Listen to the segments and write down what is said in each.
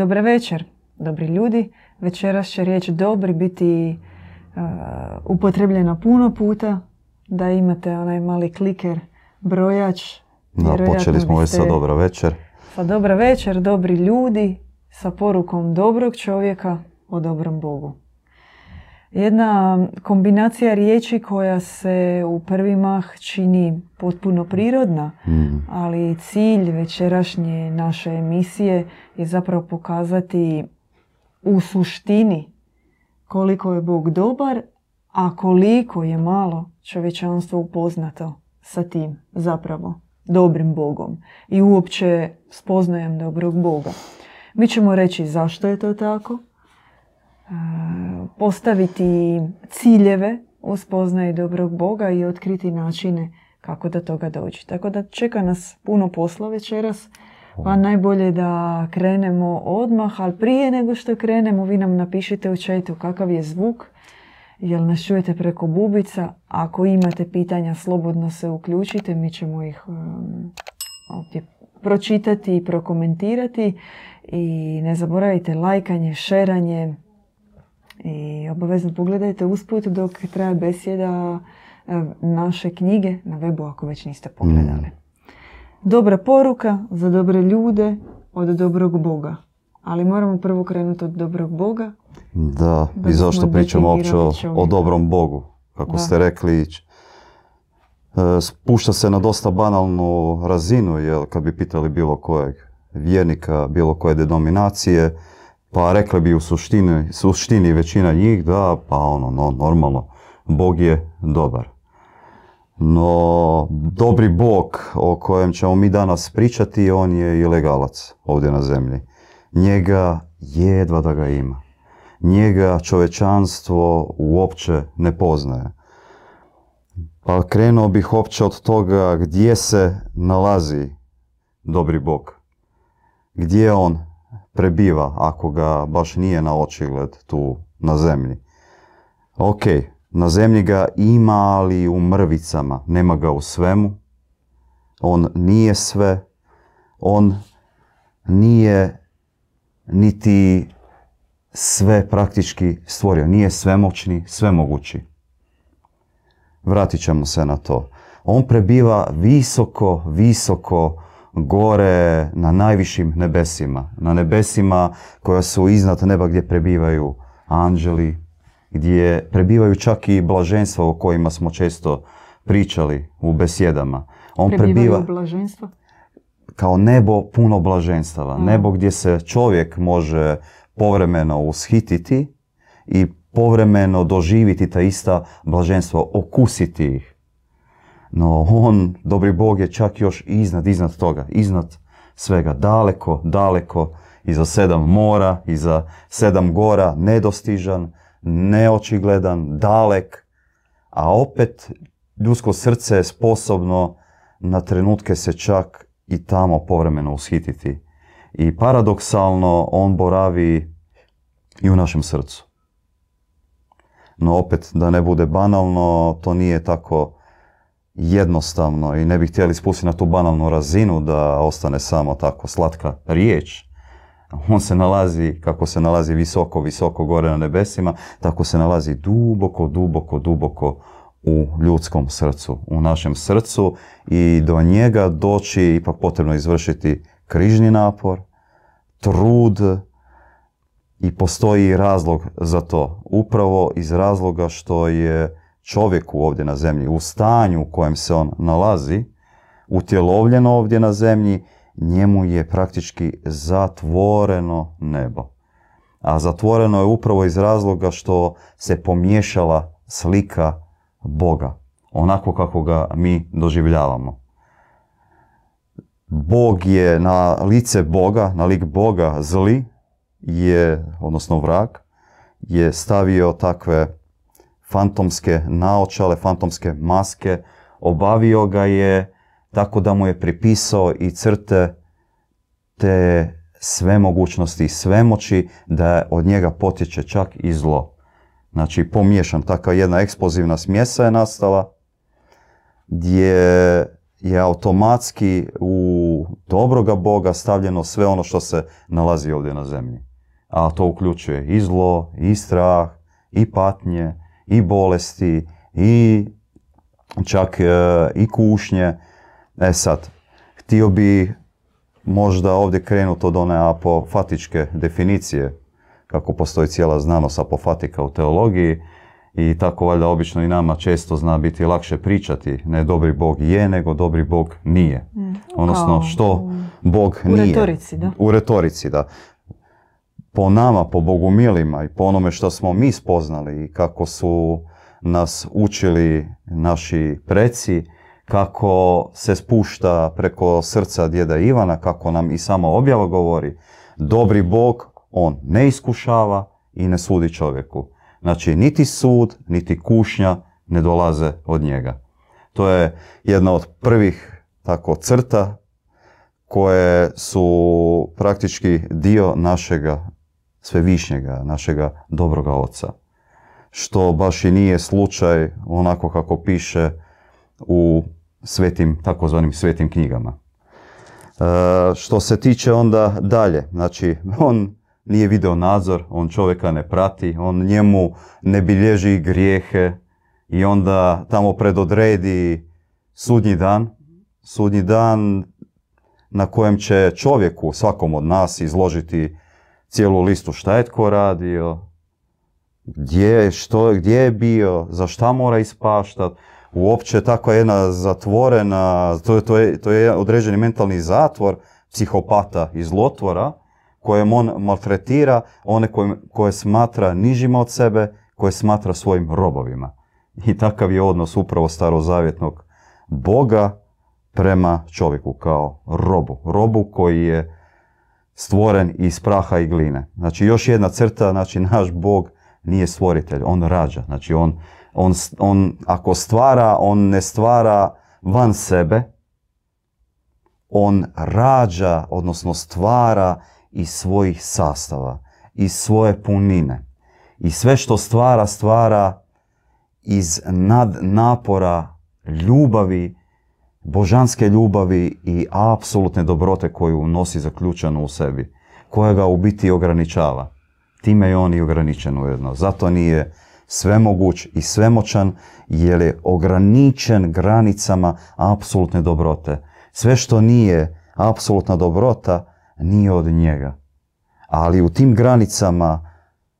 Dobar večer, dobri ljudi. Večeras će riječ dobri biti uh, upotrebljena puno puta. Da imate onaj mali kliker, brojač. Da, počeli smo već sa dobra večer. Sa dobra večer, dobri ljudi, sa porukom dobrog čovjeka o dobrom Bogu. Jedna kombinacija riječi koja se u prvi mah čini potpuno prirodna, Mm. ali cilj večerašnje naše emisije je zapravo pokazati u suštini koliko je Bog dobar, a koliko je malo čovječanstvo upoznato sa tim zapravo dobrim Bogom i uopće spoznajem dobrog Boga. Mi ćemo reći zašto je to tako, postaviti ciljeve u spoznaji dobrog Boga i otkriti načine kako do toga doći. Tako da čeka nas puno posla večeras, pa najbolje da krenemo odmah, ali prije nego što krenemo vi nam napišite u chatu kakav je zvuk, jel nas čujete preko bubica. Ako imate pitanja, slobodno se uključite, mi ćemo ih um, ovdje pročitati i prokomentirati. I ne zaboravite lajkanje, šeranje i obavezno pogledajte usput dok traje besjeda e, naše knjige na webu ako već niste pogledali. Dobra poruka za dobre ljude od dobrog Boga. Ali moramo prvo krenuti od dobrog Boga. Da, Da i zašto pričamo uopće o, dobrom Bogu? Kako Da. ste rekli, e, spušta se na dosta banalnu razinu, jer kad bi pitali bilo kojeg vjernika, bilo koje denominacije, pa rekli bi u suštini, suštini većina njih da, pa ono, no, normalno, Bog je dobar. No, dobri Bog o kojem ćemo mi danas pričati, on je ilegalac ovdje na zemlji. Njega jedva da ga ima. Njega čovečanstvo uopće ne poznaje. Pa krenuo bih opće od toga gdje se nalazi dobri Bog. Gdje on prebiva ako ga baš nije na očigled tu na zemlji. Ok, na zemlji ga ima, ali u mrvicama, nema ga u svemu. On nije sve, on nije niti sve praktički stvorio, nije svemoćni, svemogući. Vratit ćemo se na to. On prebiva visoko, visoko gore na najvišim nebesima. Na nebesima koja su iznad neba gdje prebivaju anđeli, gdje prebivaju čak i blaženstva o kojima smo često pričali u besjedama. On Prebivaju prebiva u blaženstvo. kao nebo puno blaženstava. Nebo gdje se čovjek može povremeno ushititi i povremeno doživiti ta ista blaženstva, okusiti ih. No on, dobri Bog, je čak još iznad, iznad toga, iznad svega, daleko, daleko, iza sedam mora, iza sedam gora, nedostižan, neočigledan, dalek, a opet ljudsko srce je sposobno na trenutke se čak i tamo povremeno ushititi. I paradoksalno on boravi i u našem srcu. No opet, da ne bude banalno, to nije tako jednostavno i ne bi htjeli spustiti na tu banalnu razinu da ostane samo tako slatka riječ. On se nalazi, kako se nalazi visoko, visoko gore na nebesima, tako se nalazi duboko, duboko, duboko u ljudskom srcu, u našem srcu i do njega doći ipak potrebno izvršiti križni napor, trud i postoji razlog za to. Upravo iz razloga što je čovjeku ovdje na zemlji u stanju u kojem se on nalazi, utjelovljeno ovdje na zemlji, njemu je praktički zatvoreno nebo. A zatvoreno je upravo iz razloga što se pomiješala slika Boga, onako kako ga mi doživljavamo. Bog je na lice Boga, na lik Boga zli, je, odnosno vrag, je stavio takve fantomske naočale, fantomske maske, obavio ga je tako da mu je pripisao i crte te sve mogućnosti i svemoći da od njega potječe čak i zlo. Znači pomiješan, takva jedna eksplozivna smjesa je nastala gdje je automatski u dobroga Boga stavljeno sve ono što se nalazi ovdje na zemlji. A to uključuje i zlo, i strah, i patnje, i bolesti, i čak e, i kušnje. E sad, htio bi možda ovdje krenuti od one apofatičke definicije, kako postoji cijela znanost apofatika u teologiji, i tako valjda obično i nama često zna biti lakše pričati. Ne dobri Bog je, nego dobri Bog nije. Mm. Odnosno što Bog nije. U retorici, da. U retorici, da. Po nama, po Bogumilima i po onome što smo mi spoznali i kako su nas učili naši preci, kako se spušta preko srca djeda Ivana, kako nam i sama objava govori, dobri Bog, on ne iskušava i ne sudi čovjeku. Znači, niti sud, niti kušnja ne dolaze od njega. To je jedna od prvih tako crta koje su praktički dio našega svevišnjega, našega dobroga oca. Što baš i nije slučaj onako kako piše u svetim, takozvanim svetim knjigama. E, što se tiče onda dalje, znači on nije video nadzor, on čovjeka ne prati, on njemu ne bilježi grijehe i onda tamo predodredi sudnji dan, sudnji dan na kojem će čovjeku, svakom od nas, izložiti cijelu listu šta je tko radio, gdje, što, gdje je bio, za šta mora ispaštat, uopće takva jedna zatvorena, to je, to je, to je određeni mentalni zatvor psihopata i zlotvora, kojem on maltretira, one koje, koje smatra nižima od sebe, koje smatra svojim robovima. I takav je odnos upravo starozavjetnog Boga prema čovjeku kao robu. Robu koji je stvoren iz praha i gline. Znači još jedna crta, znači naš Bog nije stvoritelj, on rađa. Znači on, on, on ako stvara, on ne stvara van sebe, on rađa, odnosno stvara iz svojih sastava, iz svoje punine. I sve što stvara, stvara iz nad napora ljubavi, božanske ljubavi i apsolutne dobrote koju nosi zaključano u sebi, koja ga u biti ograničava. Time je on i ograničen ujedno. Zato nije svemoguć i svemoćan, jer je ograničen granicama apsolutne dobrote. Sve što nije apsolutna dobrota, nije od njega. Ali u tim granicama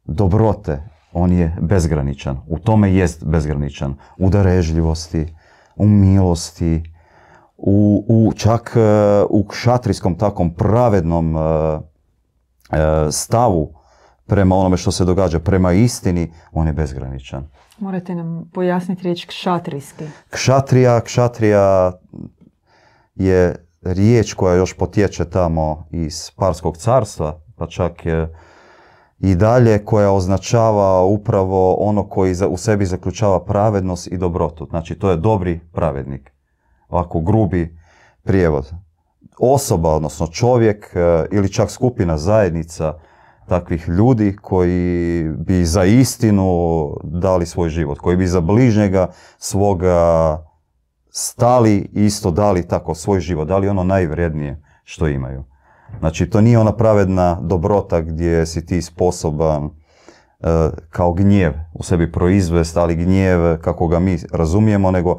dobrote on je bezgraničan. U tome jest bezgraničan. U darežljivosti, u milosti, u, u čak e, u kšatrijskom takvom pravednom e, e, stavu prema onome što se događa, prema istini, on je bezgraničan. Morate nam pojasniti riječ kšatrijski. Kšatrija, kšatrija je riječ koja još potječe tamo iz Parskog carstva, pa čak je i dalje koja označava upravo ono koji u sebi zaključava pravednost i dobrotu. Znači to je dobri pravednik. Ovako grubi prijevod. Osoba, odnosno čovjek e, ili čak skupina zajednica takvih ljudi koji bi za istinu dali svoj život, koji bi za bližnjega svoga stali isto dali tako svoj život, dali ono najvrednije što imaju. Znači, to nije ona pravedna dobrota gdje si ti sposoban e, kao gnjev u sebi proizvest, ali gnjev kako ga mi razumijemo, nego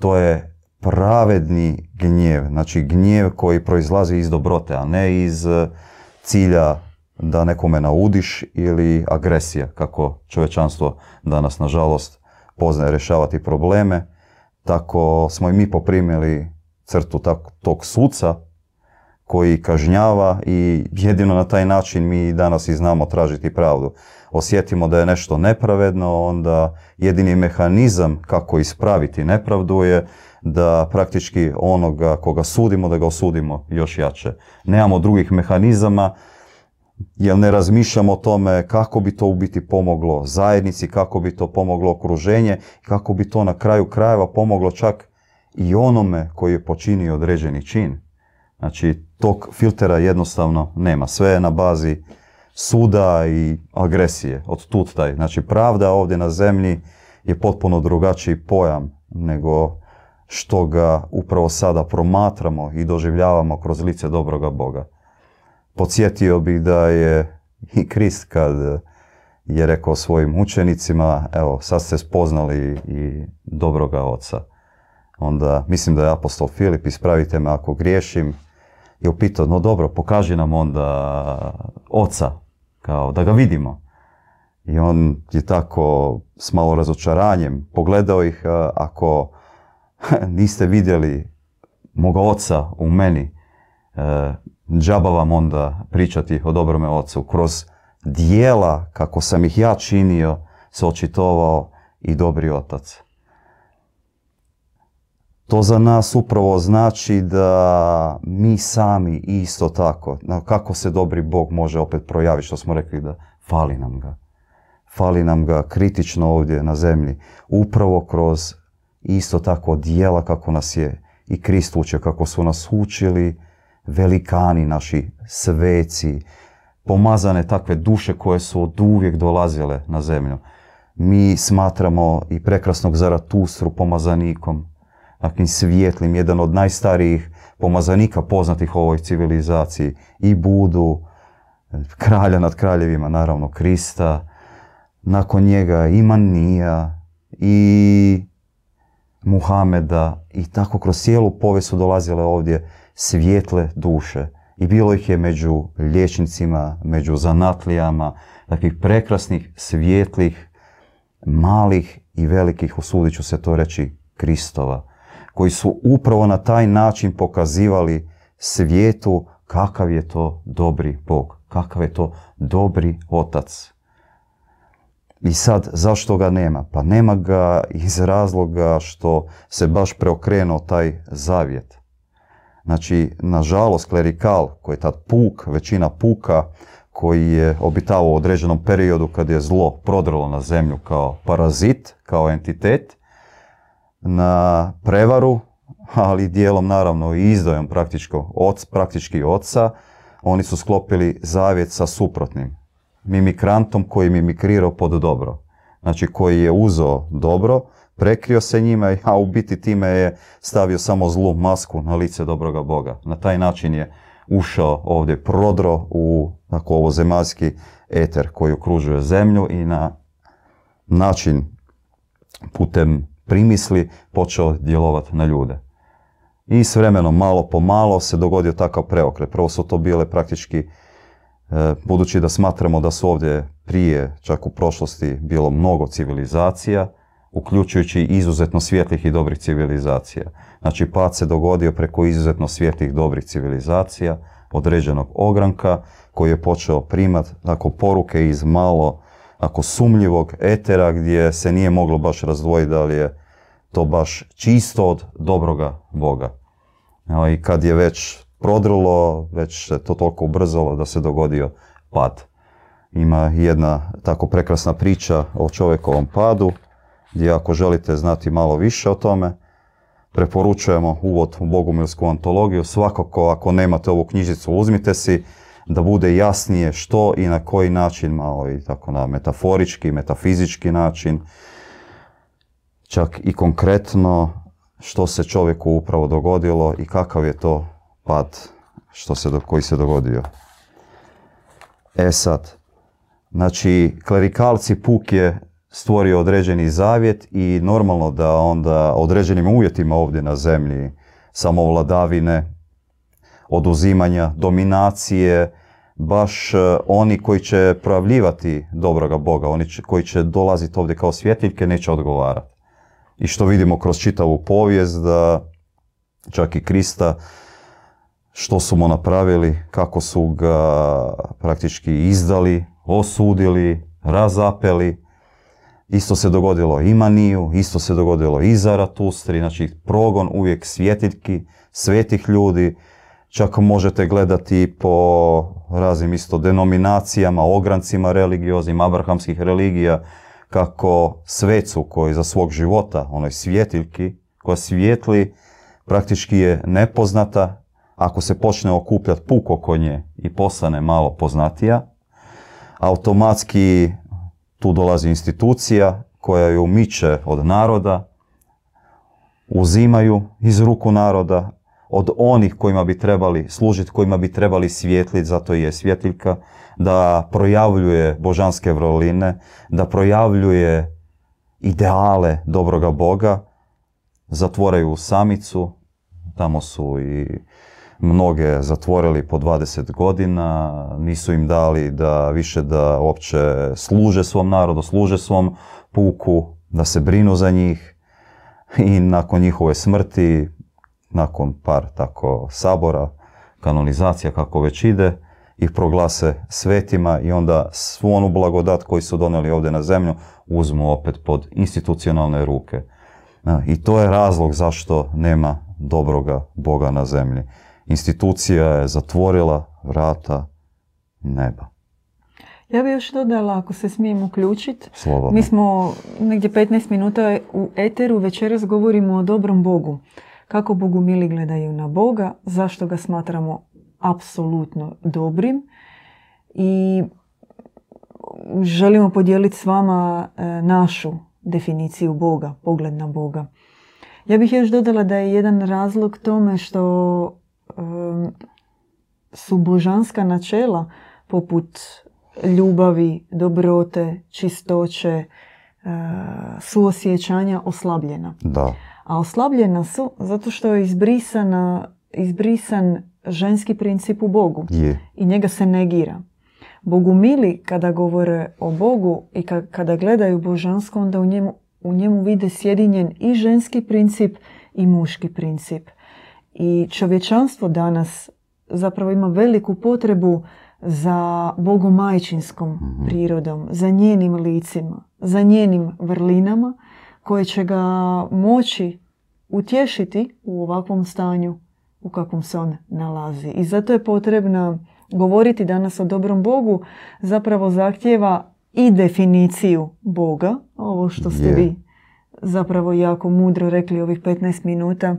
to je pravedni gnjev, znači gnjev koji proizlazi iz dobrote, a ne iz e, cilja da nekome naudiš ili agresija, kako čovečanstvo danas, nažalost, poznaje rješavati probleme tako smo i mi poprimili crtu tog suca koji kažnjava i jedino na taj način mi danas i znamo tražiti pravdu. Osjetimo da je nešto nepravedno, onda jedini mehanizam kako ispraviti nepravdu je da praktički onoga koga sudimo, da ga osudimo još jače. Nemamo drugih mehanizama, jer ne razmišljamo o tome kako bi to u biti pomoglo zajednici, kako bi to pomoglo okruženje, kako bi to na kraju krajeva pomoglo čak i onome koji je počinio određeni čin. Znači, tog filtera jednostavno nema. Sve je na bazi suda i agresije. Od tut taj. Znači, pravda ovdje na zemlji je potpuno drugačiji pojam nego što ga upravo sada promatramo i doživljavamo kroz lice dobroga Boga. Podsjetio bih da je i Krist kad je rekao svojim učenicima, evo sad ste spoznali i dobroga oca. Onda mislim da je apostol Filip, ispravite me ako griješim, je upitao, no dobro, pokaži nam onda oca, kao da ga vidimo. I on je tako s malo razočaranjem pogledao ih, ako niste vidjeli moga oca u meni, e, džaba vam onda pričati o dobrome ocu. Kroz dijela, kako sam ih ja činio, se očitovao i dobri otac. To za nas upravo znači da mi sami isto tako, kako se dobri Bog može opet projaviti, što smo rekli da fali nam ga. Fali nam ga kritično ovdje na zemlji, upravo kroz isto tako dijela kako nas je i Krist uče, kako su nas učili velikani naši sveci, pomazane takve duše koje su od uvijek dolazile na zemlju. Mi smatramo i prekrasnog Zaratustru pomazanikom, takvim svijetlim, jedan od najstarijih pomazanika poznatih u ovoj civilizaciji. I Budu, kralja nad kraljevima, naravno Krista, nakon njega i Manija, i Muhameda, i tako kroz cijelu povijest su dolazile ovdje svijetle duše. I bilo ih je među liječnicima, među zanatlijama, takvih prekrasnih, svijetlih, malih i velikih, usudit ću se to reći, Kristova, koji su upravo na taj način pokazivali svijetu kakav je to dobri Bog, kakav je to dobri Otac. I sad, zašto ga nema? Pa nema ga iz razloga što se baš preokrenuo taj zavjet. Znači, nažalost, klerikal, koji je tad puk, većina puka, koji je obitavao u određenom periodu kad je zlo prodrlo na zemlju kao parazit, kao entitet, na prevaru, ali dijelom naravno i izdajom praktički oca, oni su sklopili zavjet sa suprotnim, mimikrantom koji mimikrirao pod dobro. Znači koji je uzeo dobro, prekrio se njime, a u biti time je stavio samo zlu masku na lice dobroga Boga. Na taj način je ušao ovdje prodro u tako, ovo zemaljski eter koji okružuje zemlju i na način putem primisli počeo djelovati na ljude. I s vremenom malo po malo se dogodio takav preokret. Prvo su to bile praktički, budući da smatramo da su ovdje prije, čak u prošlosti, bilo mnogo civilizacija, uključujući izuzetno svjetlih i dobrih civilizacija. Znači, pad se dogodio preko izuzetno svjetlih dobrih civilizacija, određenog ogranka, koji je počeo primat poruke iz malo ako sumnjivog etera gdje se nije moglo baš razdvojiti da li je to baš čisto od dobroga Boga. I kad je već prodrlo, već se to toliko ubrzalo da se dogodio pad. Ima jedna tako prekrasna priča o čovjekovom padu, gdje ako želite znati malo više o tome, preporučujemo uvod u Bogumilsku antologiju. Svakako, ako nemate ovu knjižicu, uzmite si da bude jasnije što i na koji način, malo i tako na metaforički, metafizički način, čak i konkretno što se čovjeku upravo dogodilo i kakav je to pad što se, koji se dogodio. E sad, znači, klerikalci puk je stvorio određeni zavjet i normalno da onda određenim uvjetima ovdje na zemlji samovladavine, oduzimanja, dominacije, baš e, oni koji će projavljivati dobroga Boga, oni koji će dolaziti ovdje kao svjetiljke, neće odgovarati. I što vidimo kroz čitavu povijest, da čak i Krista, što su mu napravili, kako su ga praktički izdali, osudili, razapeli, Isto se dogodilo i Maniju, isto se dogodilo i Zaratustri, znači progon uvijek svjetiljki, svetih ljudi, čak možete gledati po raznim isto denominacijama, ograncima religioznim, abrahamskih religija, kako svecu koji za svog života, onoj svjetiljki, koja svijetli, praktički je nepoznata, ako se počne okupljati puk oko nje i postane malo poznatija, automatski tu dolazi institucija koja ju umiče od naroda, uzimaju iz ruku naroda, od onih kojima bi trebali služiti, kojima bi trebali svijetliti, zato je svjetiljka, da projavljuje božanske vroline, da projavljuje ideale dobroga Boga, zatvoraju samicu, tamo su i mnoge zatvorili po 20 godina, nisu im dali da više da uopće služe svom narodu, služe svom puku, da se brinu za njih i nakon njihove smrti, nakon par tako sabora, kanonizacija kako već ide, ih proglase svetima i onda svu onu blagodat koju su donijeli ovdje na zemlju uzmu opet pod institucionalne ruke. I to je razlog zašto nema dobroga Boga na zemlji. Institucija je zatvorila vrata neba. Ja bih još dodala, ako se smijem uključiti, mi smo negdje 15 minuta u Eteru, večeras govorimo o dobrom Bogu. Kako Bogu mili gledaju na Boga, zašto ga smatramo apsolutno dobrim i želimo podijeliti s vama e, našu definiciju Boga, pogled na Boga. Ja bih još dodala da je jedan razlog tome što su božanska načela poput ljubavi, dobrote, čistoće, e, suosjećanja oslabljena. Da. A oslabljena su zato što je izbrisana, izbrisan ženski princip u Bogu. Je. I njega se negira. Bogumili kada govore o Bogu i kada gledaju božansko, onda u njemu, u njemu vide sjedinjen i ženski princip i muški princip. I čovječanstvo danas zapravo ima veliku potrebu za bogomajčinskom mhm. prirodom, za njenim licima, za njenim vrlinama koje će ga moći utješiti u ovakvom stanju u kakvom se on nalazi. I zato je potrebno govoriti danas o dobrom Bogu zapravo zahtjeva i definiciju Boga, ovo što ste vi zapravo jako mudro rekli ovih 15 minuta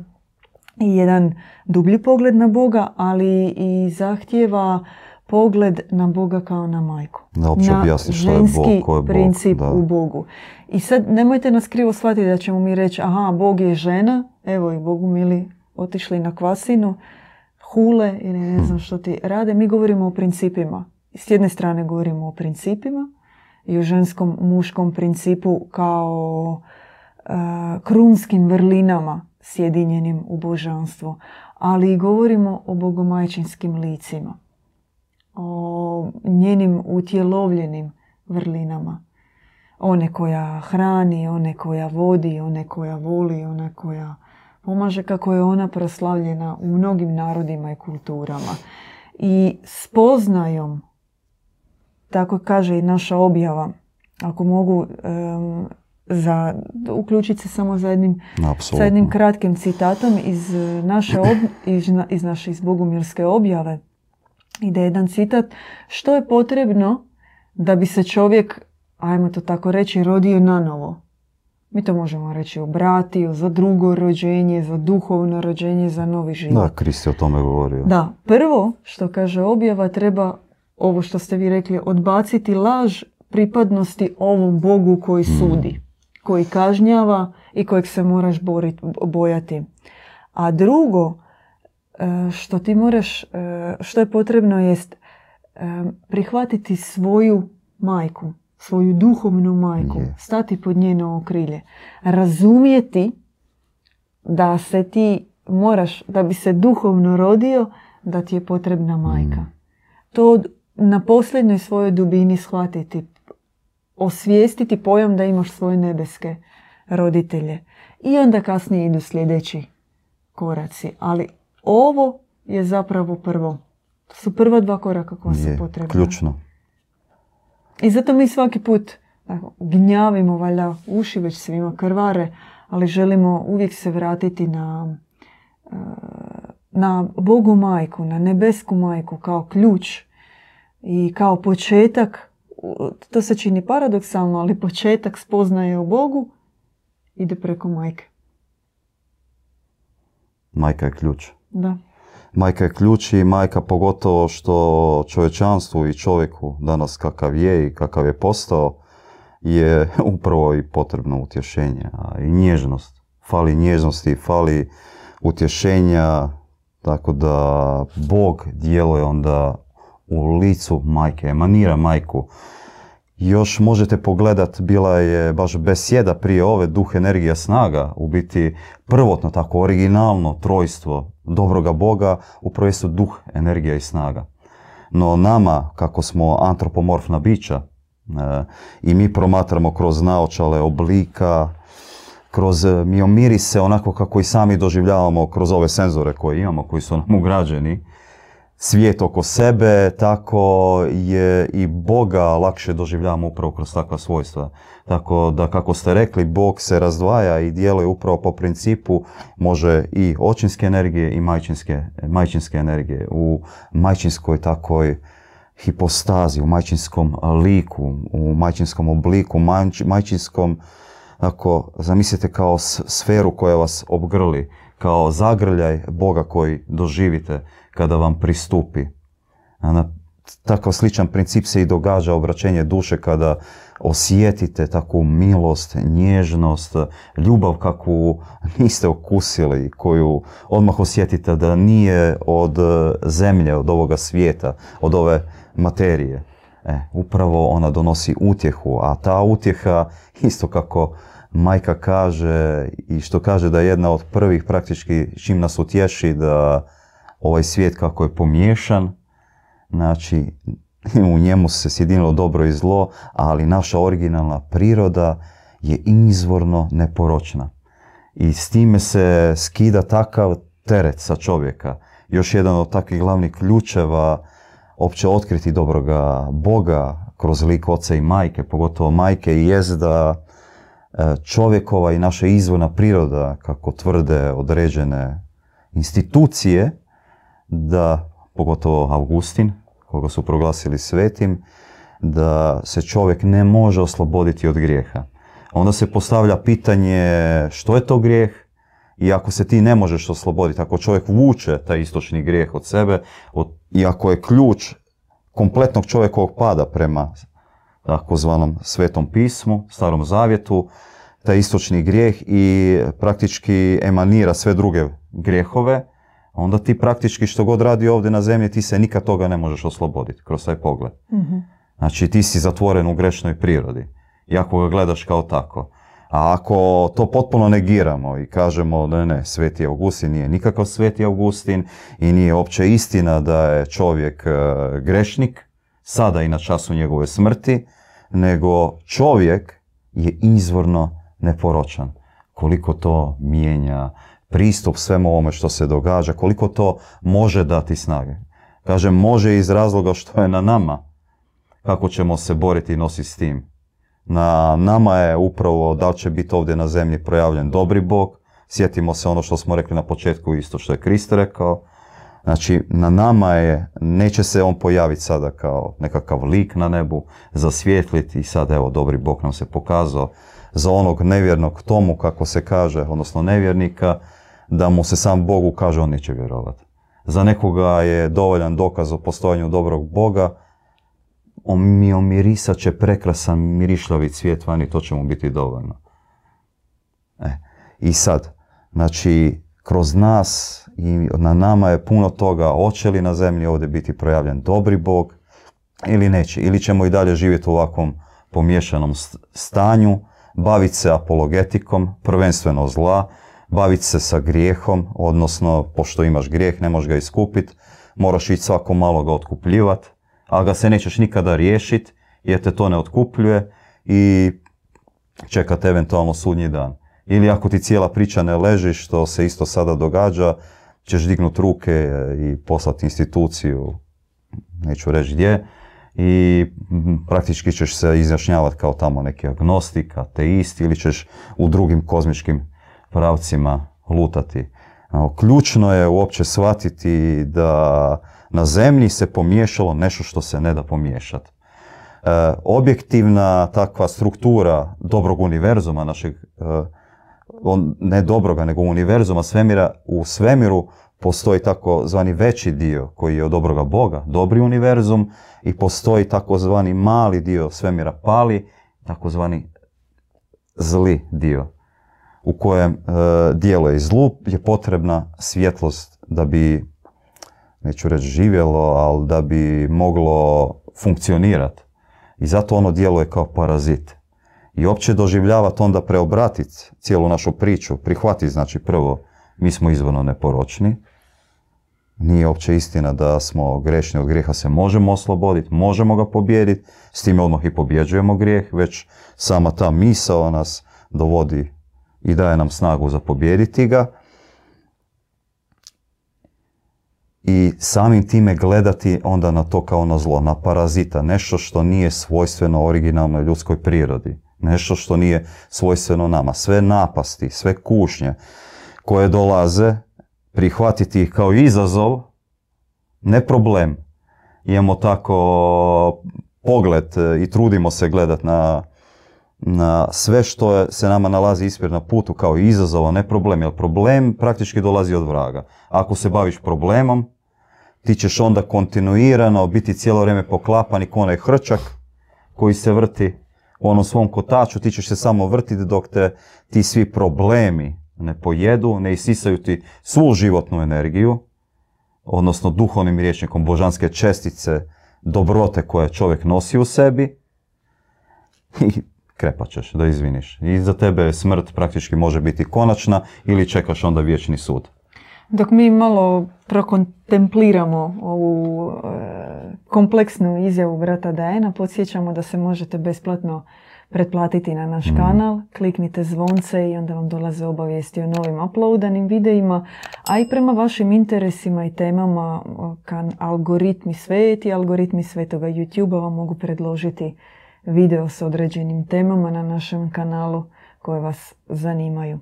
i jedan dublji pogled na Boga, ali i zahtjeva pogled na Boga kao na majku. Da, na ženski Bog, princip u Bogu. I sad nemojte nas krivo shvatiti da ćemo mi reći aha, Bog je žena, evo i Bogu mili otišli na kvasinu, hule ili ne znam što ti rade. Mi govorimo o principima. S jedne strane govorimo o principima i o ženskom muškom principu kao uh, krunskim vrlinama sjedinjenim u božanstvo. Ali i govorimo o bogomajčinskim licima. O njenim utjelovljenim vrlinama. One koja hrani, one koja vodi, one koja voli, one koja pomaže kako je ona proslavljena u mnogim narodima i kulturama. I spoznajom, tako kaže i naša objava, ako mogu za, uključiti se samo za jednim, sa jednim kratkim citatom iz naše, ob, iz, iz naše iz Bogumilske objave. Ide jedan citat. Što je potrebno da bi se čovjek, ajmo to tako reći, rodio na novo? Mi to možemo reći obratio, za drugo rođenje, za duhovno rođenje, za novi život. Da, Kristi o tome govorio. Da, prvo što kaže objava treba, ovo što ste vi rekli, odbaciti laž pripadnosti ovom Bogu koji mm. sudi, koji kažnjava i kojeg se moraš bojati. A drugo, e, što ti moraš, e, što je potrebno jest e, prihvatiti svoju majku, svoju duhovnu majku, stati pod njeno okrilje, razumjeti da se ti moraš, da bi se duhovno rodio, da ti je potrebna majka. Mm. To na posljednjoj svojoj dubini shvatiti, osvijestiti pojam da imaš svoje nebeske roditelje. I onda kasnije idu sljedeći koraci. Ali ovo je zapravo prvo. To su prva dva koraka koja su potrebna. Ključno. I zato mi svaki put gnjavimo, valjda uši već svima krvare, ali želimo uvijek se vratiti na, e, na Bogu majku, na nebesku majku kao ključ i kao početak, to se čini paradoksalno, ali početak spoznaje o Bogu ide preko majke. Majka je ključ. Da majka je ključ i majka pogotovo što čovječanstvu i čovjeku danas kakav je i kakav je postao je upravo i potrebno utješenje, a i nježnost, fali nježnosti, fali utješenja, tako da Bog djeluje onda u licu majke, emanira majku. Još možete pogledat, bila je baš besjeda prije ove duh, energija, snaga, u biti prvotno tako originalno trojstvo dobroga Boga, upravo su duh, energija i snaga. No nama, kako smo antropomorfna bića, e, i mi promatramo kroz naočale oblika, kroz e, miomirise, onako kako i sami doživljavamo kroz ove senzore koje imamo, koji su nam ugrađeni, svijet oko sebe, tako je i Boga lakše doživljavamo upravo kroz takva svojstva. Tako da, kako ste rekli, Bog se razdvaja i djeluje upravo po principu može i očinske energije i majčinske, majčinske energije. U majčinskoj takoj hipostazi, u majčinskom liku, u majčinskom obliku, majčinskom, ako zamislite kao sferu koja vas obgrli, kao zagrljaj Boga koji doživite kada vam pristupi. Na takav sličan princip se i događa obraćenje duše kada osjetite takvu milost, nježnost, ljubav kakvu niste okusili, koju odmah osjetite da nije od zemlje, od ovoga svijeta, od ove materije. E, upravo ona donosi utjehu, a ta utjeha isto kako majka kaže i što kaže da je jedna od prvih praktički čim nas utješi da ovaj svijet kako je pomiješan, znači u njemu se sjedinilo dobro i zlo, ali naša originalna priroda je izvorno neporočna. I s time se skida takav teret sa čovjeka. Još jedan od takvih glavnih ključeva opće otkriti dobroga Boga kroz lik oca i majke, pogotovo majke, jest da e, čovjekova i naša izvorna priroda, kako tvrde određene institucije, da, pogotovo Augustin, koga su proglasili svetim, da se čovjek ne može osloboditi od grijeha. Onda se postavlja pitanje što je to grijeh i ako se ti ne možeš osloboditi, ako čovjek vuče taj istočni grijeh od sebe i ako je ključ kompletnog čovjekovog pada prema takozvanom svetom pismu, starom zavjetu, taj istočni grijeh i praktički emanira sve druge grijehove, onda ti praktički što god radi ovdje na zemlji, ti se nikad toga ne možeš osloboditi kroz taj pogled. mm Znači ti si zatvoren u grešnoj prirodi. I ako ga gledaš kao tako. A ako to potpuno negiramo i kažemo da ne, sveti Augustin nije nikakav sveti Augustin i nije opće istina da je čovjek e, grešnik, sada i na času njegove smrti, nego čovjek je izvorno neporočan. Koliko to mijenja pristup svemu ovome što se događa, koliko to može dati snage. Kažem, može iz razloga što je na nama, kako ćemo se boriti i nositi s tim. Na nama je upravo da će biti ovdje na zemlji projavljen dobri Bog, sjetimo se ono što smo rekli na početku isto što je Krist rekao, Znači, na nama je, neće se on pojaviti sada kao nekakav lik na nebu, zasvijetliti i sad evo, dobri Bog nam se pokazao za onog nevjernog tomu, kako se kaže, odnosno nevjernika, da mu se sam Bog kaže, on neće vjerovati. Za nekoga je dovoljan dokaz o postojanju dobrog Boga, on mi omirisat će prekrasan mirišljavi cvijet vani, to će mu biti dovoljno. E. I sad, znači, kroz nas i na nama je puno toga, hoće li na zemlji ovdje biti projavljen dobri Bog ili neće. Ili ćemo i dalje živjeti u ovakvom pomješanom stanju, baviti se apologetikom, prvenstveno zla, baviti se sa grijehom, odnosno pošto imaš grijeh, ne možeš ga iskupiti, moraš ići svako malo ga otkupljivati, a ga se nećeš nikada riješiti jer te to ne otkupljuje i čekate eventualno sudnji dan. Ili ako ti cijela priča ne leži, što se isto sada događa, ćeš dignuti ruke i poslati instituciju, neću reći gdje, i praktički ćeš se izjašnjavati kao tamo neki agnostik, ateist ili ćeš u drugim kozmičkim pravcima lutati. Ključno je uopće shvatiti da na zemlji se pomiješalo nešto što se ne da pomiješati. E, objektivna takva struktura dobrog univerzuma našeg, e, ne dobroga, nego univerzuma svemira, u svemiru postoji zvani veći dio koji je od dobroga Boga, dobri univerzum, i postoji takozvani mali dio svemira pali, takozvani zli dio. U kojem e, djeluje zlu je potrebna svjetlost da bi, neću reći živjelo, ali da bi moglo funkcionirati. I zato ono djeluje kao parazit. I opće doživljavati, onda preobratiti cijelu našu priču, prihvatiti znači prvo, mi smo izvorno neporočni, nije opće istina da smo grešni od grijeha se možemo osloboditi, možemo ga pobijediti, s time odmah i pobjeđujemo grijeh, već sama ta misao nas dovodi i daje nam snagu za pobijediti ga. I samim time gledati onda na to kao na zlo, na parazita, nešto što nije svojstveno originalnoj ljudskoj prirodi, nešto što nije svojstveno nama. Sve napasti, sve kušnje koje dolaze, prihvatiti ih kao izazov, ne problem. Imamo tako pogled i trudimo se gledati na, na sve što se nama nalazi ispred na putu kao izazov, ne problem. Jer problem praktički dolazi od vraga. Ako se baviš problemom, ti ćeš onda kontinuirano biti cijelo vrijeme poklapan i onaj hrčak koji se vrti u onom svom kotaču, ti ćeš se samo vrtiti dok te ti svi problemi ne pojedu, ne isisaju ti svu životnu energiju, odnosno duhovnim riječnikom božanske čestice, dobrote koje čovjek nosi u sebi i krepaćeš da izviniš. I za tebe smrt praktički može biti konačna ili čekaš onda vječni sud. Dok mi malo prokontempliramo ovu e, kompleksnu izjavu brata Dajena, podsjećamo da se možete besplatno pretplatiti na naš mm. kanal, kliknite zvonce i onda vam dolaze obavijesti o novim uploadanim videima, a i prema vašim interesima i temama kan algoritmi sveti, algoritmi svetoga YouTube-a vam mogu predložiti video s određenim temama na našem kanalu koje vas zanimaju.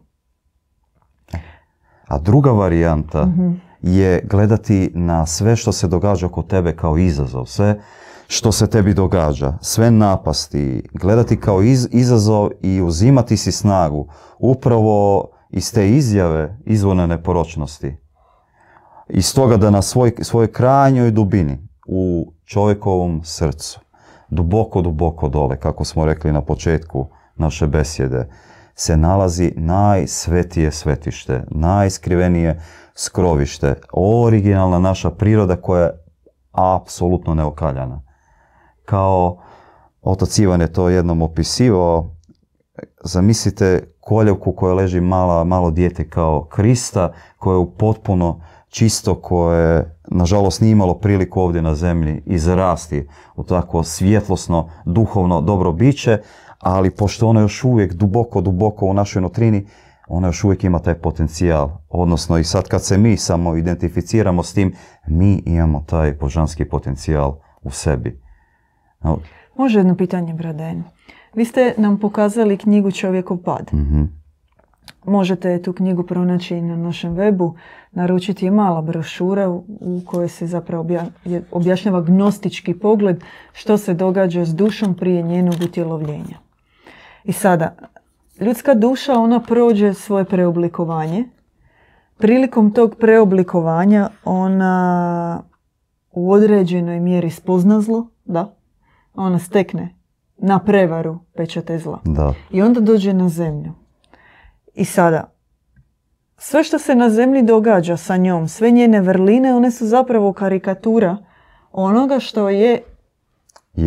A druga varijanta mhm. je gledati na sve što se događa oko tebe kao izazov, sve što se tebi događa, sve napasti, gledati kao izazov i uzimati si snagu upravo iz te izjave izvorne neporočnosti. Iz toga da na svoj, svojoj krajnjoj dubini u čovjekovom srcu, duboko, duboko dole, kako smo rekli na početku naše besjede, se nalazi najsvetije svetište, najskrivenije skrovište, originalna naša priroda koja je apsolutno neokaljana. Kao otac Ivan je to jednom opisivao, zamislite koljevku koja leži mala, malo dijete kao Krista, koje je potpuno čisto, koje nažalost nije imalo priliku ovdje na zemlji izrasti u tako svjetlosno, duhovno dobro biće, ali pošto ono još uvijek duboko, duboko u našoj nutrini, ona još uvijek ima taj potencijal. Odnosno i sad kad se mi samo identificiramo s tim, mi imamo taj božanski potencijal u sebi. Može jedno pitanje, Braden. Vi ste nam pokazali knjigu Čovjekov pad. mm Možete tu knjigu pronaći na našem webu. Naručiti je mala brošura u kojoj se zapravo objašnjava gnostički pogled što se događa s dušom prije njenog utjelovljenja. I sada, ljudska duša ona prođe svoje preoblikovanje. Prilikom tog preoblikovanja ona u određenoj mjeri spozna zlo, da, ona stekne na prevaru pečate zla. Da. I onda dođe na zemlju. I sada, sve što se na zemlji događa sa njom, sve njene vrline, one su zapravo karikatura onoga što je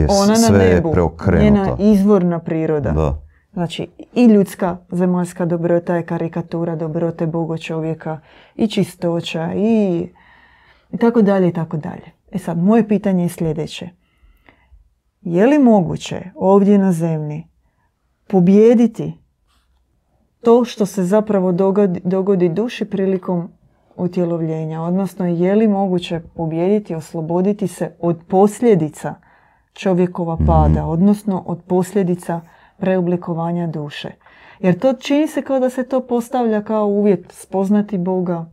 ona na nebu. Njena izvorna priroda. Da. Znači, i ljudska zemaljska dobrota je karikatura dobrote Boga čovjeka, i čistoća, i, i tako dalje, i tako dalje. E sad, moje pitanje je sljedeće. Je li moguće ovdje na zemlji pobijediti to što se zapravo dogodi, dogodi duši prilikom utjelovljenja? Odnosno, je li moguće pobijediti, osloboditi se od posljedica čovjekova mhm. pada, odnosno od posljedica preoblikovanja duše? Jer to čini se kao da se to postavlja kao uvjet spoznati Boga,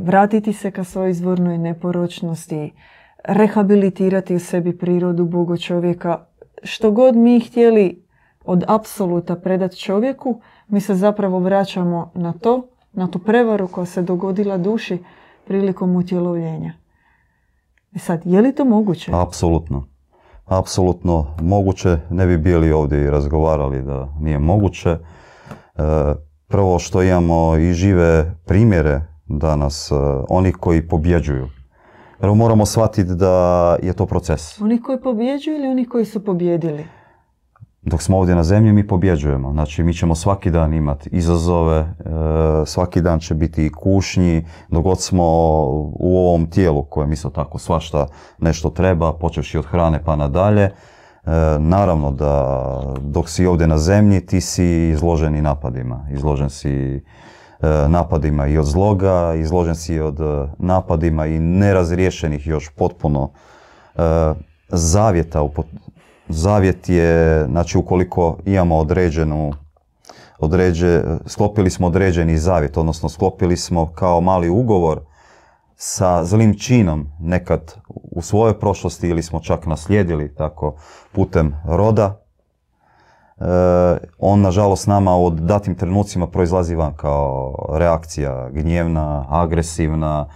vratiti se ka svojoj izvornoj neporočnosti, rehabilitirati u sebi prirodu Boga čovjeka. Što god mi htjeli od apsoluta predati čovjeku, mi se zapravo vraćamo na to, na tu prevaru koja se dogodila duši prilikom utjelovljenja. I e sad, je li to moguće? Apsolutno. Apsolutno moguće. Ne bi bili ovdje i razgovarali da nije moguće. E, prvo što imamo i žive primjere danas, onih koji pobjeđuju. Jer moramo shvatiti da je to proces. Oni koji pobjeđuju ili oni koji su pobjedili? Dok smo ovdje na zemlji mi pobjeđujemo. Znači mi ćemo svaki dan imati izazove, e, svaki dan će biti i kušnji, dok god smo u ovom tijelu koje isto tako svašta nešto treba, počevši od hrane pa nadalje. E, naravno da dok si ovdje na zemlji ti si izložen i napadima, izložen si E, napadima i od zloga, izložen si od napadima i nerazriješenih još potpuno zavjeta. Zavjet je, znači ukoliko imamo određenu određe, sklopili smo određeni zavjet, odnosno sklopili smo kao mali ugovor sa zlim činom nekad u svojoj prošlosti ili smo čak naslijedili tako putem roda, Eh, on nažalost nama u datim trenucima proizlazi van kao reakcija gnjevna, agresivna,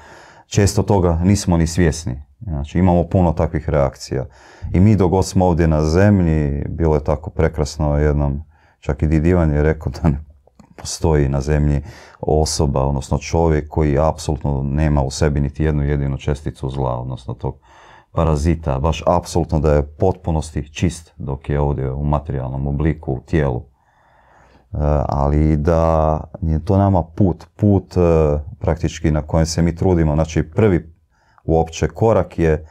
često toga nismo ni svjesni. Znači imamo puno takvih reakcija. I mi dok smo ovdje na zemlji, bilo je tako prekrasno jednom, čak i Didivan je rekao da ne postoji na zemlji osoba, odnosno čovjek koji apsolutno nema u sebi niti jednu jedinu česticu zla, odnosno tog parazita, baš apsolutno da je potpunosti čist dok je ovdje u materijalnom obliku, u tijelu. E, ali da je to nama put, put e, praktički na kojem se mi trudimo. Znači prvi uopće korak je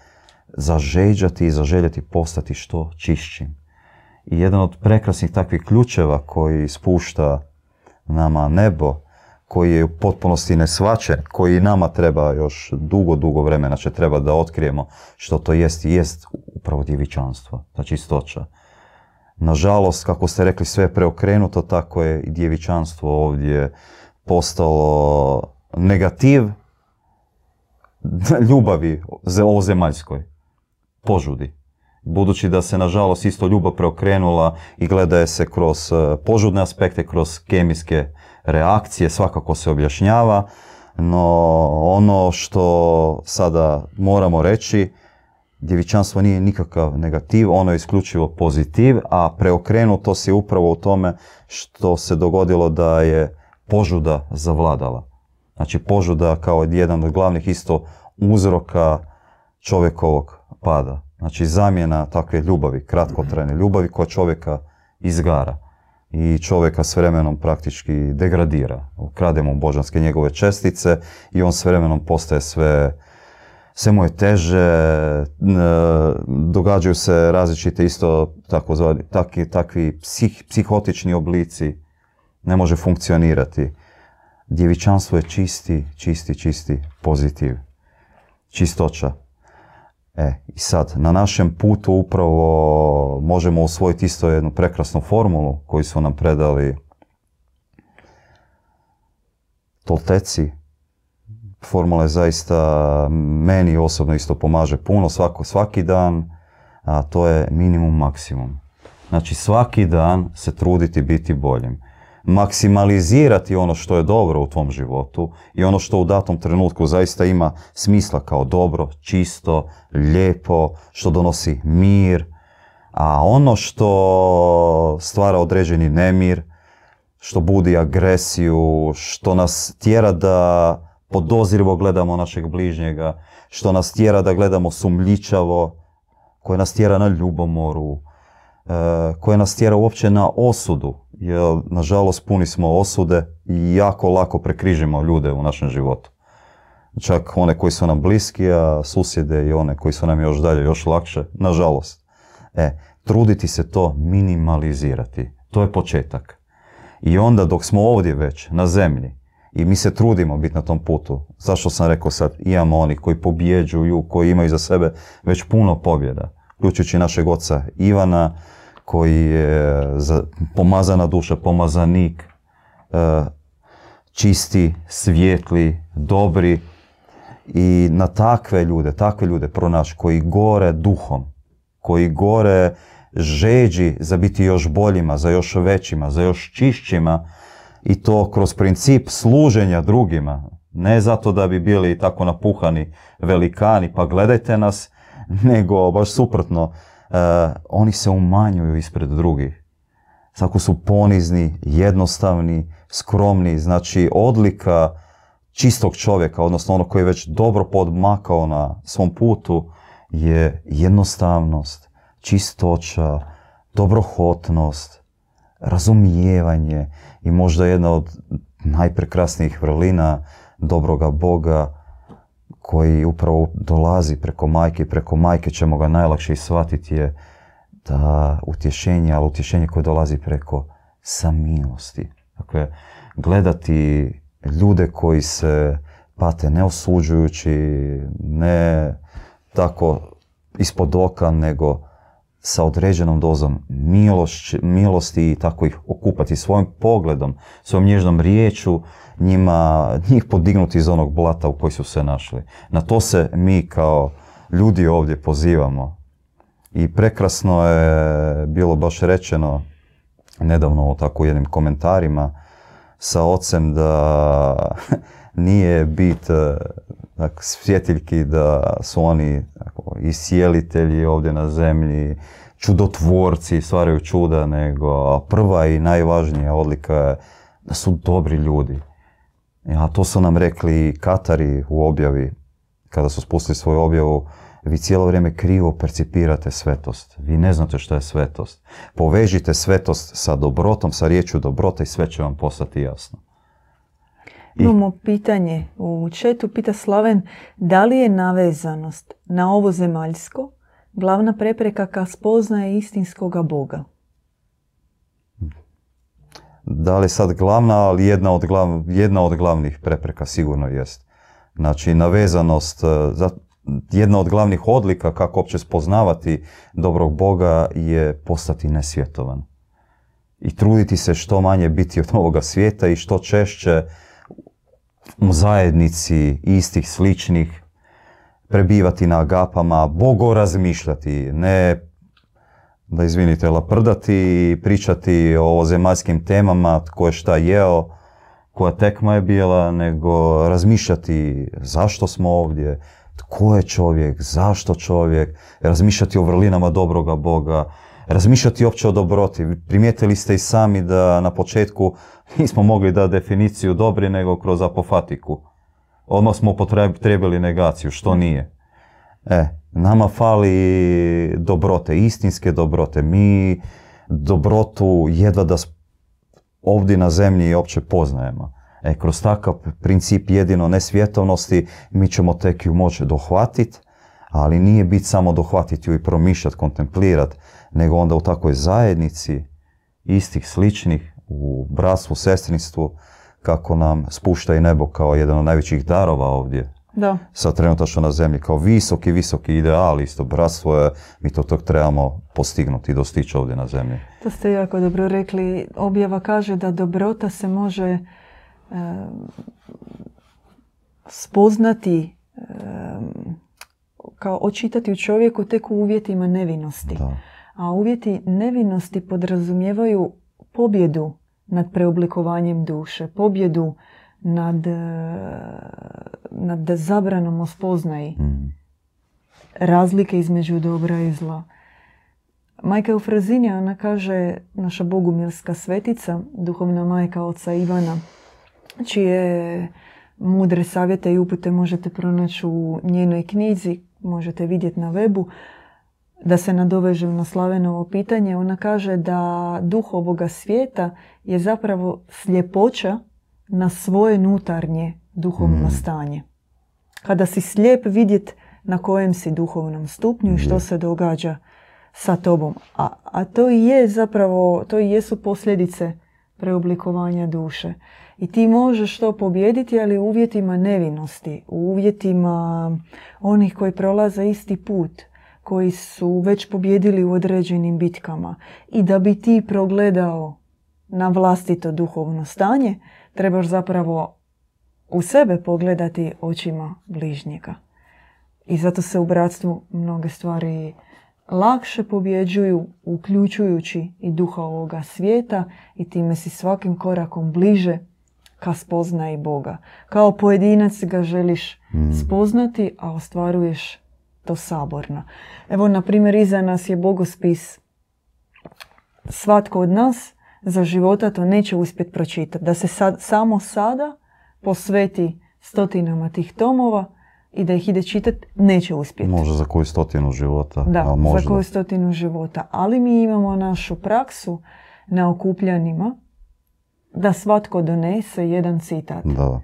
zažeđati i zaželjeti postati što čišćim. I jedan od prekrasnih takvih ključeva koji spušta nama nebo koji je u potpunosti nesvačen, koji nama treba još dugo, dugo vremena će treba da otkrijemo što to jest jest upravo djevičanstvo, ta čistoća. Nažalost, kako ste rekli, sve je preokrenuto, tako je i djevičanstvo ovdje postalo negativ ljubavi o zemaljskoj, požudi. Budući da se, nažalost, isto ljubav preokrenula i gledaje se kroz eh, požudne aspekte, kroz kemijske reakcije, svakako se objašnjava, no ono što sada moramo reći, djevičanstvo nije nikakav negativ, ono je isključivo pozitiv, a preokrenuto se upravo u tome što se dogodilo da je požuda zavladala. Znači požuda kao jedan od glavnih isto uzroka čovjekovog pada. Znači zamjena takve ljubavi, kratkotrajne ljubavi koja čovjeka izgara i čovjeka s vremenom praktički degradira. Ukrademo božanske njegove čestice i on s vremenom postaje sve sve mu je teže, događaju se različite isto tako takvi, takvi psih, psihotični oblici, ne može funkcionirati. Djevičanstvo je čisti, čisti, čisti pozitiv, čistoća. E, i sad, na našem putu upravo možemo usvojiti isto jednu prekrasnu formulu koju su nam predali Tolteci. Formula je zaista meni osobno isto pomaže puno svako, svaki dan, a to je minimum maksimum. Znači svaki dan se truditi biti boljim maksimalizirati ono što je dobro u tvom životu i ono što u datom trenutku zaista ima smisla kao dobro, čisto, lijepo, što donosi mir, a ono što stvara određeni nemir, što budi agresiju, što nas tjera da podozrivo gledamo našeg bližnjega, što nas tjera da gledamo sumljičavo, koje nas tjera na ljubomoru, koje nas tjera uopće na osudu, jer nažalost puni smo osude i jako lako prekrižimo ljude u našem životu. Čak one koji su nam bliski, a susjede i one koji su nam još dalje, još lakše, nažalost. E, truditi se to minimalizirati. To je početak. I onda dok smo ovdje već, na zemlji, i mi se trudimo biti na tom putu. Zašto sam rekao sad, imamo oni koji pobjeđuju, koji imaju za sebe već puno pobjeda. Uključujući našeg oca Ivana, koji je pomazana duša, pomazanik, e, čisti, svijetli, dobri i na takve ljude, takve ljude pronaš koji gore duhom, koji gore žeđi za biti još boljima, za još većima, za još čišćima i to kroz princip služenja drugima, ne zato da bi bili tako napuhani velikani, pa gledajte nas, nego baš suprotno, Eh, oni se umanjuju ispred drugih. Svako su ponizni, jednostavni, skromni. Znači odlika čistog čovjeka, odnosno ono koji je već dobro podmakao na svom putu, je jednostavnost, čistoća, dobrohotnost, razumijevanje i možda jedna od najprekrasnijih vrlina dobroga Boga koji upravo dolazi preko majke i preko majke ćemo ga najlakše shvatiti je da utješenje, ali utješenje koje dolazi preko samilosti. Dakle, gledati ljude koji se pate ne osuđujući, ne tako ispod oka, nego sa određenom dozom milosti i tako ih okupati svojim pogledom, svojom nježnom riječu, njima, njih podignuti iz onog blata u koji su se našli. Na to se mi kao ljudi ovdje pozivamo. I prekrasno je bilo baš rečeno nedavno u tako jednim komentarima sa ocem da nije bit dakle, svjetiljki da su oni tako, isjelitelji ovdje na zemlji, čudotvorci, stvaraju čuda, nego prva i najvažnija odlika je da su dobri ljudi. A to su nam rekli Katari u objavi, kada su spustili svoju objavu, vi cijelo vrijeme krivo percipirate svetost. Vi ne znate što je svetost. Povežite svetost sa dobrotom, sa riječju dobrota i sve će vam postati jasno. Imamo pitanje u četu, pita Slaven, da li je navezanost na ovo zemaljsko glavna prepreka ka spoznaje istinskoga Boga? Da li sad glavna, ali jedna od, jedna od glavnih prepreka sigurno jest. Znači, navezanost, e, jedna od glavnih odlika kako uopće spoznavati dobrog Boga je postati nesvjetovan. I truditi se što manje biti od ovoga svijeta i što češće u zajednici istih, sličnih, prebivati na agapama, bogo razmišljati, ne da izvinite, laprdati i pričati o zemaljskim temama, tko je šta jeo, koja tekma je bila, nego razmišljati zašto smo ovdje, tko je čovjek, zašto čovjek, razmišljati o vrlinama dobroga Boga, razmišljati opće o dobroti. Primijetili ste i sami da na početku nismo mogli da definiciju dobri nego kroz apofatiku. Odmah smo potrebili negaciju, što nije. E, nama fali dobrote, istinske dobrote. Mi dobrotu jedva da ovdje na zemlji opće poznajemo. E, kroz takav princip jedino nesvjetovnosti mi ćemo tek ju moći dohvatiti, ali nije bit samo dohvatiti ju i promišljati, kontemplirati, nego onda u takvoj zajednici istih, sličnih, u bratstvu, sestrinstvu, kako nam spušta i nebo kao jedan od najvećih darova ovdje. Da. Sad trenutačno na zemlji kao visoki, visoki ideal, isto bratstvo je, mi to tog trebamo postignuti i dostići ovdje na zemlji. To ste jako dobro rekli. Objava kaže da dobrota se može spoznati kao očitati u čovjeku tek u uvjetima nevinosti. Da. A uvjeti nevinosti podrazumijevaju pobjedu nad preoblikovanjem duše, pobjedu nad, e, nad zabranom o spoznaji mm. razlike između dobra i zla. Majka Eufrazina, ona kaže, naša bogumilska svetica, duhovna majka oca Ivana, čije mudre savjete i upute možete pronaći u njenoj knjizi, možete vidjeti na webu, da se nadovežem na Slavenovo pitanje, ona kaže da duh ovoga svijeta je zapravo sljepoća na svoje nutarnje duhovno mm. stanje. Kada si slijep vidjet na kojem si duhovnom stupnju i što se događa sa tobom. A, a to i je zapravo, to i jesu posljedice preoblikovanja duše. I ti možeš to pobijediti, ali u uvjetima nevinosti, u uvjetima onih koji prolaze isti put, koji su već pobjedili u određenim bitkama. I da bi ti progledao na vlastito duhovno stanje, trebaš zapravo u sebe pogledati očima bližnjega. I zato se u bratstvu mnoge stvari lakše pobjeđuju, uključujući i duha ovoga svijeta i time si svakim korakom bliže ka spoznaji Boga. Kao pojedinac ga želiš mm. spoznati, a ostvaruješ to saborno. Evo, na primjer, iza nas je bogospis. Svatko od nas za života to neće uspjeti pročitati. Da se sad, samo sada posveti stotinama tih tomova i da ih ide čitati, neće uspjeti. Može za koju stotinu života. Da, a možda. za koju stotinu života. Ali mi imamo našu praksu na okupljanima da svatko donese jedan citat Da.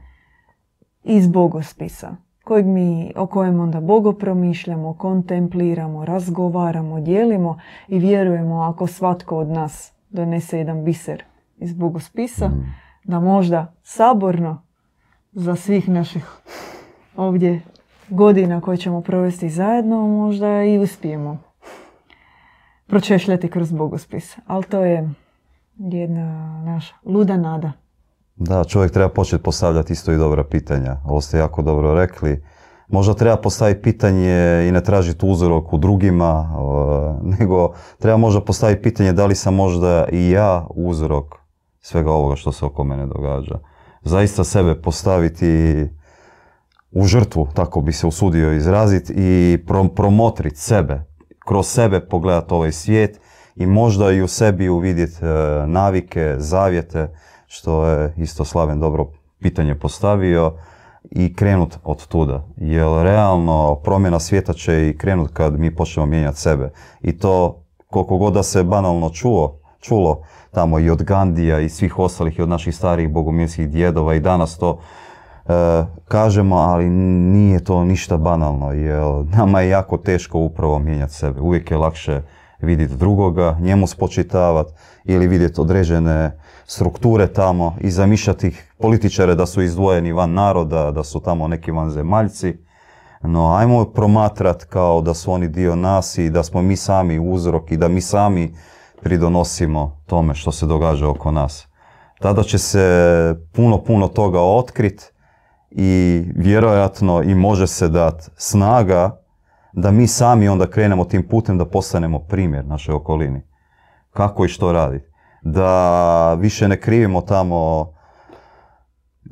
iz bogospisa kojeg mi, o kojem onda bogo promišljamo, kontempliramo, razgovaramo, dijelimo i vjerujemo ako svatko od nas donese jedan biser iz bogospisa, da možda saborno za svih naših ovdje godina koje ćemo provesti zajedno, možda i uspijemo pročešljati kroz bogospis. Ali to je jedna naša luda nada. Da, čovjek treba početi postavljati isto i dobra pitanja. Ovo ste jako dobro rekli. Možda treba postaviti pitanje i ne tražiti uzorok u drugima, o, nego treba možda postaviti pitanje da li sam možda i ja uzrok svega ovoga što se oko mene događa. Zaista sebe postaviti u žrtvu, tako bi se usudio izraziti, i pro- promotriti sebe, kroz sebe pogledati ovaj svijet i možda i u sebi uvidjeti e, navike, zavjete, što je isto Slaven dobro pitanje postavio i krenut od tuda. Jer realno promjena svijeta će i krenut kad mi počnemo mijenjati sebe. I to koliko god da se banalno čuo, čulo tamo i od Gandija i svih ostalih i od naših starijih bogumilskih djedova i danas to e, kažemo, ali nije to ništa banalno, jer nama je jako teško upravo mijenjati sebe. Uvijek je lakše vidjeti drugoga, njemu spočitavati ili vidjeti određene strukture tamo i zamišljati političare da su izdvojeni van naroda, da su tamo neki vanzemaljci. No, ajmo promatrat kao da su oni dio nas i da smo mi sami uzrok i da mi sami pridonosimo tome što se događa oko nas. Tada će se puno, puno toga otkrit i vjerojatno i može se dati snaga da mi sami onda krenemo tim putem da postanemo primjer našoj okolini. Kako i što raditi. Da više ne krivimo tamo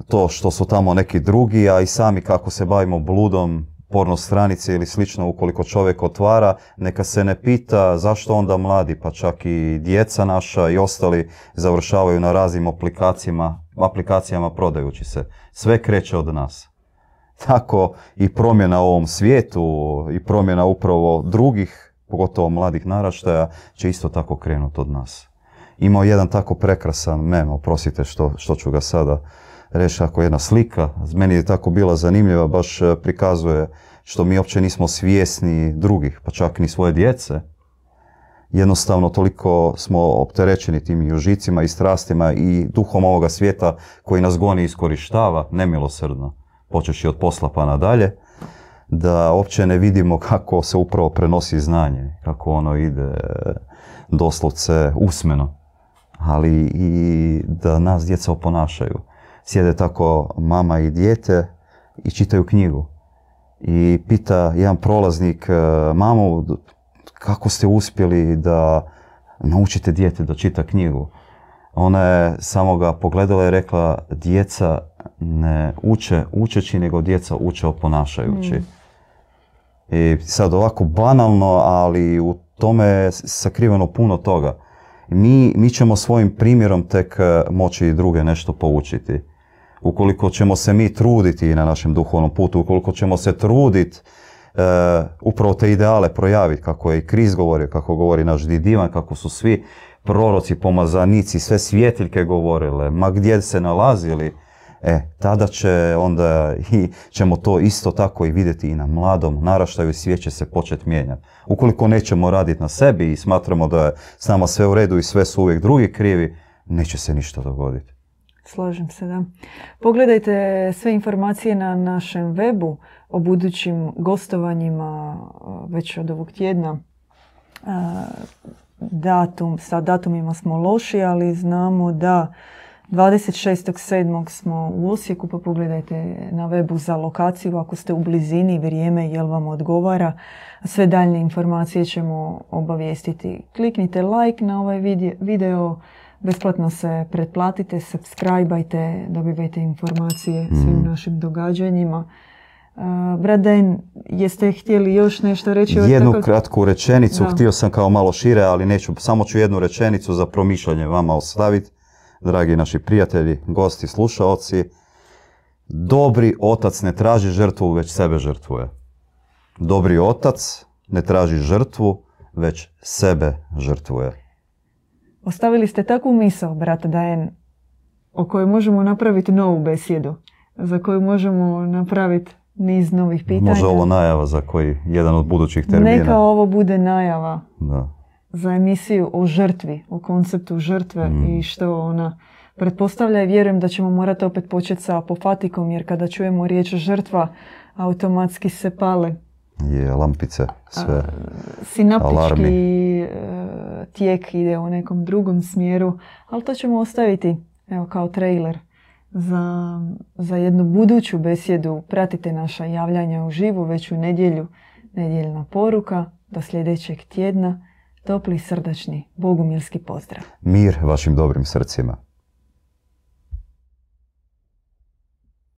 to što su tamo neki drugi, a i sami kako se bavimo bludom, porno stranice ili slično ukoliko čovjek otvara, neka se ne pita zašto onda mladi, pa čak i djeca naša i ostali završavaju na raznim aplikacijama, aplikacijama prodajući se. Sve kreće od nas. Tako i promjena u ovom svijetu i promjena upravo drugih, pogotovo mladih naraštaja, će isto tako krenuti od nas. Imao jedan tako prekrasan mem, oprostite što, što ću ga sada reći ako jedna slika, meni je tako bila zanimljiva, baš e, prikazuje što mi uopće nismo svjesni drugih, pa čak ni svoje djece. Jednostavno toliko smo opterećeni tim i užicima i strastima i duhom ovoga svijeta koji nas goni i iskorištava nemilosrdno, počeši od posla pa nadalje, da uopće ne vidimo kako se upravo prenosi znanje, kako ono ide e, doslovce usmeno, ali i da nas djeca oponašaju. Sjede tako mama i dijete i čitaju knjigu. I pita jedan prolaznik, e, mamu, kako ste uspjeli da naučite dijete da čita knjigu? Ona je samo ga pogledala i rekla, djeca ne uče učeći, nego djeca uče oponašajući. I sad ovako banalno, ali u tome je sakriveno puno toga. Mi, mi ćemo svojim primjerom tek e, moći i druge nešto poučiti. Ukoliko ćemo se mi truditi na našem duhovnom putu, ukoliko ćemo se truditi e, upravo te ideale projaviti, kako je i Kriz govorio, kako govori naš Didivan, kako su svi proroci, pomazanici, sve svjetiljke govorile, ma gdje se nalazili, e, tada će onda i ćemo to isto tako i vidjeti i na mladom naraštaju i svijet će se početi mijenjati. Ukoliko nećemo raditi na sebi i smatramo da je s nama sve u redu i sve su uvijek drugi krivi, neće se ništa dogoditi. Slažem se, da. Pogledajte sve informacije na našem webu o budućim gostovanjima već od ovog tjedna. Datum, sa datumima smo loši, ali znamo da 26.7. smo u Osijeku, pa pogledajte na webu za lokaciju ako ste u blizini, vrijeme, jel vam odgovara. Sve daljne informacije ćemo obavijestiti. Kliknite like na ovaj vide- video, besplatno se pretplatite, subscribeajte, dobivajte informacije svim našim događanjima. Braden, jeste htjeli još nešto reći? Jednu kratku rečenicu, htio sam kao malo šire, ali neću, samo ću jednu rečenicu za promišljanje vama ostaviti. Dragi naši prijatelji, gosti, slušaoci, dobri otac ne traži žrtvu, već sebe žrtvuje. Dobri otac ne traži žrtvu, već sebe žrtvuje. Ostavili ste takvu misao, brate Dajen, o kojoj možemo napraviti novu besjedu, za koju možemo napraviti niz novih pitanja. Može ovo najava za koji jedan od budućih termina. Neka ovo bude najava da. Za emisiju o žrtvi, o konceptu žrtve mm. i što ona pretpostavlja i vjerujem da ćemo morati opet početi sa apofatikom jer kada čujemo riječ žrtva automatski se pale je lampice, sve, Sinaptički e, tijek ide u nekom drugom smjeru, ali to ćemo ostaviti evo, kao trailer za, za jednu buduću besjedu. Pratite naša javljanja u živu već u nedjelju, nedjeljna poruka. Do sljedećeg tjedna topli srdačni bogumilski pozdrav. Mir vašim dobrim srcima.